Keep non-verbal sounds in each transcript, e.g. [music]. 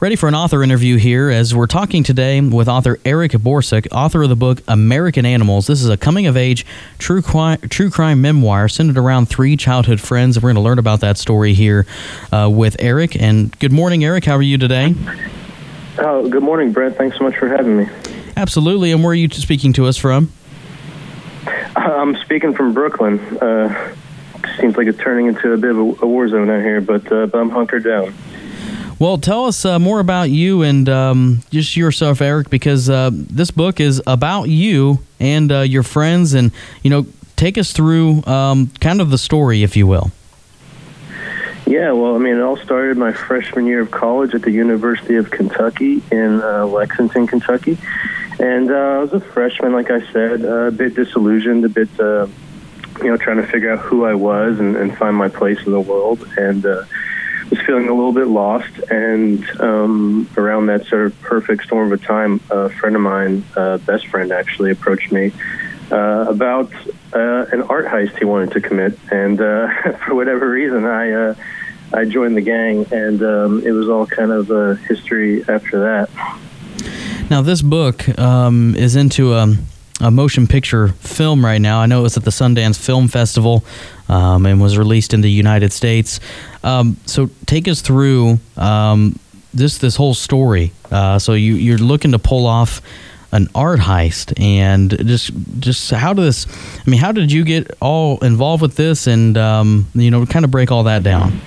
Ready for an author interview here as we're talking today with author Eric Borsuk, author of the book American Animals. This is a coming of age true crime, true crime memoir centered around three childhood friends. We're going to learn about that story here uh, with Eric. And good morning, Eric. How are you today? Oh, good morning, Brent. Thanks so much for having me. Absolutely. And where are you speaking to us from? I'm speaking from Brooklyn. Uh, seems like it's turning into a bit of a, war zone out here, but, uh, but I'm hunkered down. Well, tell us uh, more about you and um, just yourself, Eric, because uh, this book is about you and uh, your friends, and you know, take us through um, kind of the story, if you will. Yeah, well, I mean, it all started my freshman year of college at the University of Kentucky in uh, Lexington, Kentucky, and uh, I was a freshman, like I said, a bit disillusioned, a bit, uh, you know, trying to figure out who I was and, and find my place in the world, and was feeling a little bit lost, and um, around that sort of perfect storm of a time, a friend of mine, uh, best friend actually, approached me uh, about uh, an art heist he wanted to commit, and uh, [laughs] for whatever reason, I uh, I joined the gang, and um, it was all kind of a history after that. Now, this book um, is into a, motion picture film right now. I know it was at the Sundance Film Festival um, and was released in the United States. Um, so take us through um, this this whole story. Uh, so you you're looking to pull off an art heist and just just how does I mean how did you get all involved with this and um, you know kind of break all that down?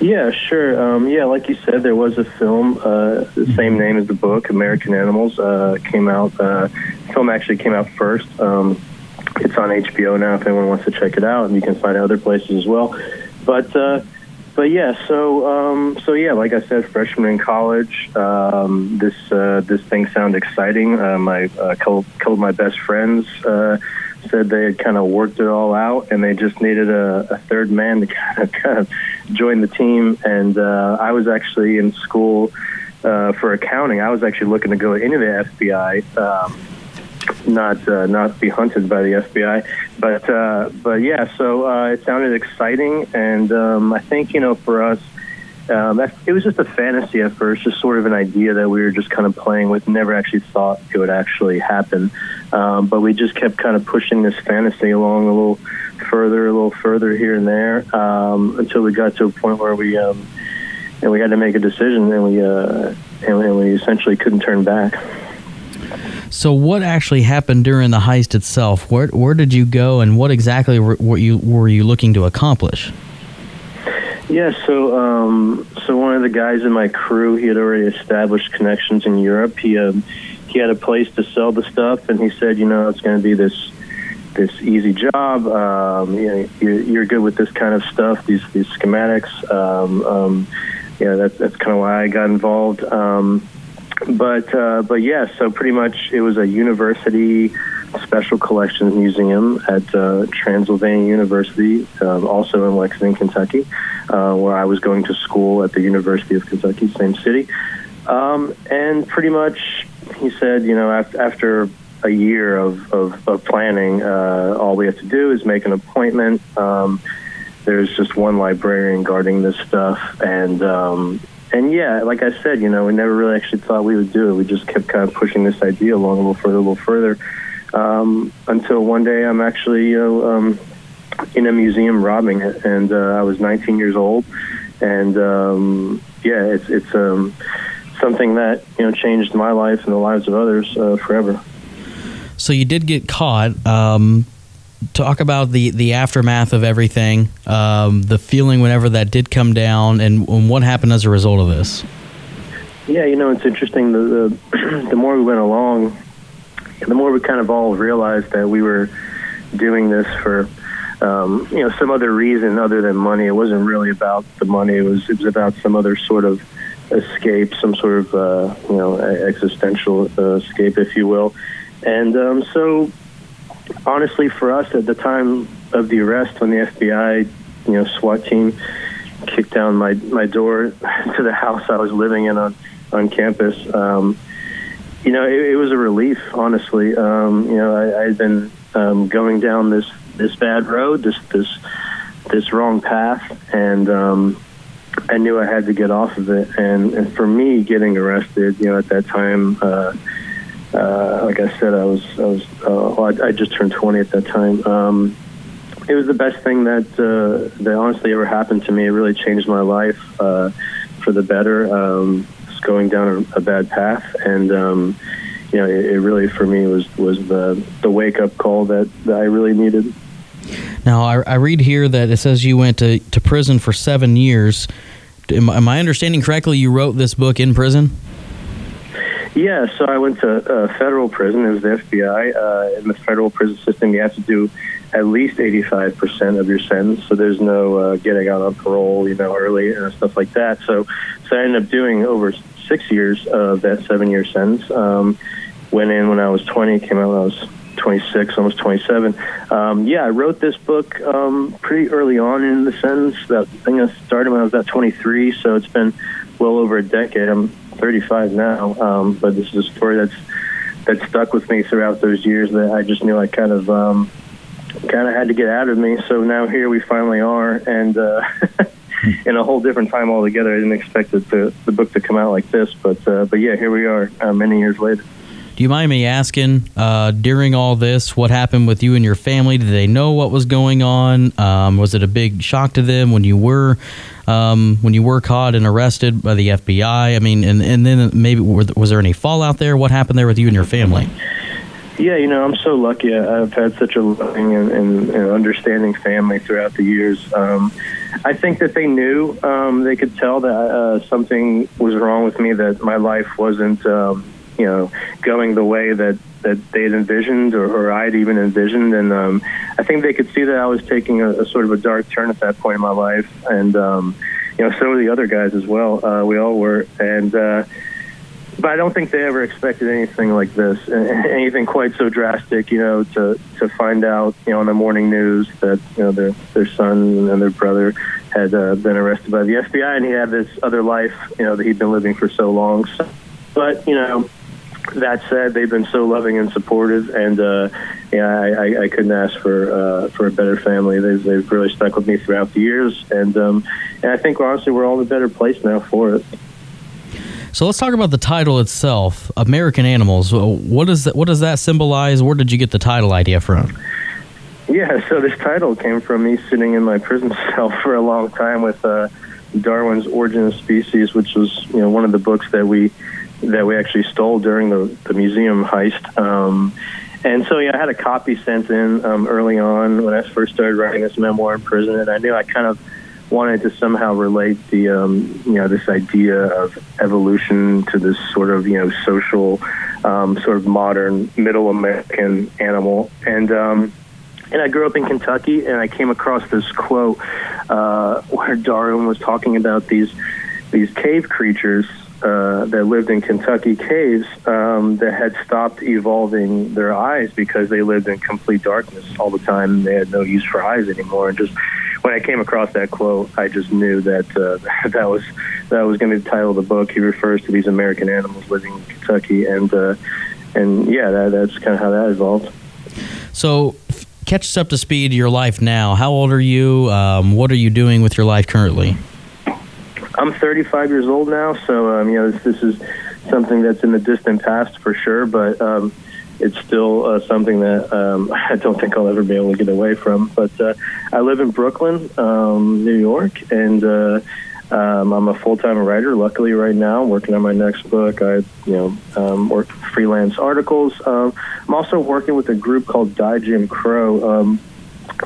Yeah, sure. Um, yeah, like you said, there was a film, uh, the same name as the book, American Animals, uh, came out. Uh, film actually came out first. Um, it's on HBO now if anyone wants to check it out, and you can find it other places as well. But uh, but yeah, so um, so yeah, like I said, freshman in college, um, this uh, this thing sounded exciting. Uh, my uh, couple, couple of my best friends uh, said they had kind of worked it all out, and they just needed a, a third man to kind of, kind of join the team. And uh, I was actually in school uh, for accounting. I was actually looking to go into the FBI. Um, not uh, not be hunted by the FBI. But uh, but yeah, so uh, it sounded exciting, and um, I think you know for us. Um, it was just a fantasy at first, just sort of an idea that we were just kind of playing with. Never actually thought it would actually happen, um, but we just kept kind of pushing this fantasy along a little further, a little further here and there, um, until we got to a point where we um, and we had to make a decision, and we uh, and, and we essentially couldn't turn back. So, what actually happened during the heist itself? Where where did you go, and what exactly were, were you were you looking to accomplish? Yeah, so um, so one of the guys in my crew, he had already established connections in Europe. He um, he had a place to sell the stuff, and he said, you know, it's going to be this this easy job. Um, you know, you're, you're good with this kind of stuff, these these schematics. Um, um, yeah, that's that's kind of why I got involved. Um, but uh, but yeah, so pretty much it was a university special collections museum at uh, Transylvania University, uh, also in Lexington, Kentucky, uh, where I was going to school at the University of Kentucky, same city. Um, and pretty much, he said, you know, after, after a year of, of, of planning, uh, all we have to do is make an appointment. Um, there's just one librarian guarding this stuff, and um, and yeah, like I said, you know, we never really actually thought we would do it. We just kept kind of pushing this idea along a little further, a little further, um, until one day I'm actually, you know, um, in a museum robbing it, and uh, I was 19 years old, and um, yeah, it's it's um, something that you know changed my life and the lives of others uh, forever. So you did get caught. Um, talk about the the aftermath of everything, um, the feeling whenever that did come down, and, and, what happened as a result of this. Yeah, you know, it's interesting. The the, [clears throat] the more we went along, the more we kind of all realized that we were doing this for. Um, you know, some other reason other than money. It wasn't really about the money. It was it was about some other sort of escape, some sort of uh, you know existential uh, escape, if you will. And um, so honestly, for us at the time of the arrest, when the FBI, you know, SWAT team kicked down my my door [laughs] to the house I was living in on on campus, um, you know, it, it, was a relief. Honestly, um, you know, I, I had been um, going down this this bad road, this this this wrong path, and um, I knew I had to get off of it. And, and for me, getting arrested, you know, at that time, uh, uh, like I said, I was, I was, uh, well, I, I just turned 20 at that time. Um, it was the best thing that uh, that honestly ever happened to me. It really changed my life uh, for the better. Um, going down a, a bad path, and um, you know, it, it really for me was was the the wake up call that, that I really needed. Now, I, I read here that it says you went to, to prison for seven years. Am, am I understanding correctly? You wrote this book in prison. Yeah, so I went to uh, federal prison. It was the FBI. Uh, in the federal prison system, you have to do at least 85% of your sentence. So there's no uh, getting out on parole, you know, early and stuff like that. So, so I ended up doing over six years of that seven year sentence. Um, went in when I was 20, came out when I was 26, almost 27. Um, yeah, I wrote this book um, pretty early on in the sentence. That I I started when I was about 23, so it's been well over a decade. I'm 35 now, um, but this is a story that's that stuck with me throughout those years that I just knew I kind of um, kind of had to get out of me. So now here we finally are, and uh, [laughs] in a whole different time altogether. I didn't expect it to, the book to come out like this, but uh, but yeah, here we are, uh, many years later. Do you mind me asking, uh, during all this, what happened with you and your family? Did they know what was going on? Um, was it a big shock to them when you were um, when you were caught and arrested by the FBI? I mean, and and then maybe was there any fallout there? What happened there with you and your family? Yeah, you know, I'm so lucky. I've had such a loving and, and, and understanding family throughout the years. Um, I think that they knew, um, they could tell that uh, something was wrong with me, that my life wasn't, um, you know, going the way that, that they'd envisioned or, or I'd even envisioned. And um, I think they could see that I was taking a, a sort of a dark turn at that point in my life. And, um, you know, so were the other guys as well. Uh, we all were. And, uh, but I don't think they ever expected anything like this, anything quite so drastic. You know, to to find out, you know, on the morning news that you know their their son and their brother had uh, been arrested by the FBI, and he had this other life, you know, that he'd been living for so long. So, but you know, that said, they've been so loving and supportive, and uh, yeah, I, I, I couldn't ask for uh, for a better family. They've, they've really stuck with me throughout the years, and um, and I think honestly, we're all in a better place now for it. So let's talk about the title itself, American Animals. What does that, what does that symbolize? Where did you get the title idea from? Yeah, so this title came from me sitting in my prison [laughs] cell for a long time with uh, Darwin's Origin of Species, which was you know one of the books that we that we actually stole during the, the museum heist. Um, and so yeah, I had a copy sent in um, early on when I first started writing this memoir in prison, and I knew I kind of wanted to somehow relate the um, you know this idea of evolution to this sort of you know social um, sort of modern middle American animal and um, and I grew up in Kentucky and I came across this quote uh, where Darwin was talking about these these cave creatures uh, that lived in Kentucky caves um, that had stopped evolving their eyes because they lived in complete darkness all the time. They had no use for eyes anymore, and just when I came across that quote, I just knew that uh, [laughs] that was that was going to be the title of the book. He refers to these American animals living in Kentucky, and uh, and yeah, that, that's kind of how that evolved. So, catch us up to speed your life now. How old are you? Um, what are you doing with your life currently? I'm 35 years old now, so um, you know this, this, is something that's in the distant past for sure, but. Um, it's still uh, something that um, [laughs] I don't think I'll ever be able to get away from. But uh, I live in Brooklyn, um, New York, and uh, um, I'm a full-time writer. Luckily, right now, I'm working on my next book. I, you know, um, work freelance articles. Um, I'm also working with a group called Die Jim Crow. Um,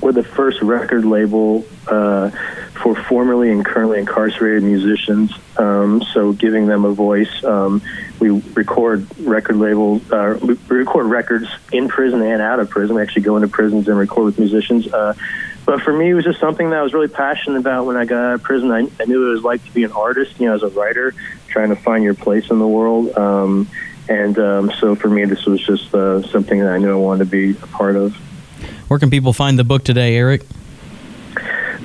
we're the first record label uh, for formerly and currently incarcerated musicians. Um, so giving them a voice. Um, we record record labels, uh, we record records in prison and out of prison. We actually go into prisons and record with musicians. Uh, but for me, it was just something that I was really passionate about when I got out of prison. I, I knew it was like to be an artist, you know, as a writer, trying to find your place in the world. Um, and um, so for me, this was just uh, something that I knew I wanted to be a part of. Where can people find the book today, Eric?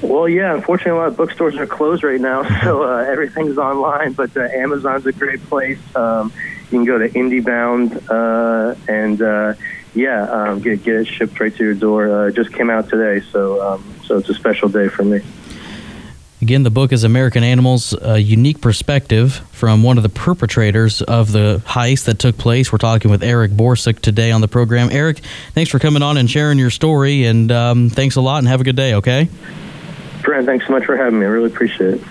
Well, yeah. Unfortunately, a lot of bookstores are closed right now, [laughs] so uh, everything's online. But uh, Amazon's a great place. Um, you can go to IndieBound uh, and uh, yeah, um, get get it shipped right to your door. Uh, it just came out today, so um, so it's a special day for me. Again, the book is American Animals, a unique perspective from one of the perpetrators of the heist that took place. We're talking with Eric Borsuk today on the program. Eric, thanks for coming on and sharing your story, and um, thanks a lot, and have a good day, okay? Brent, thanks so much for having me. I really appreciate it.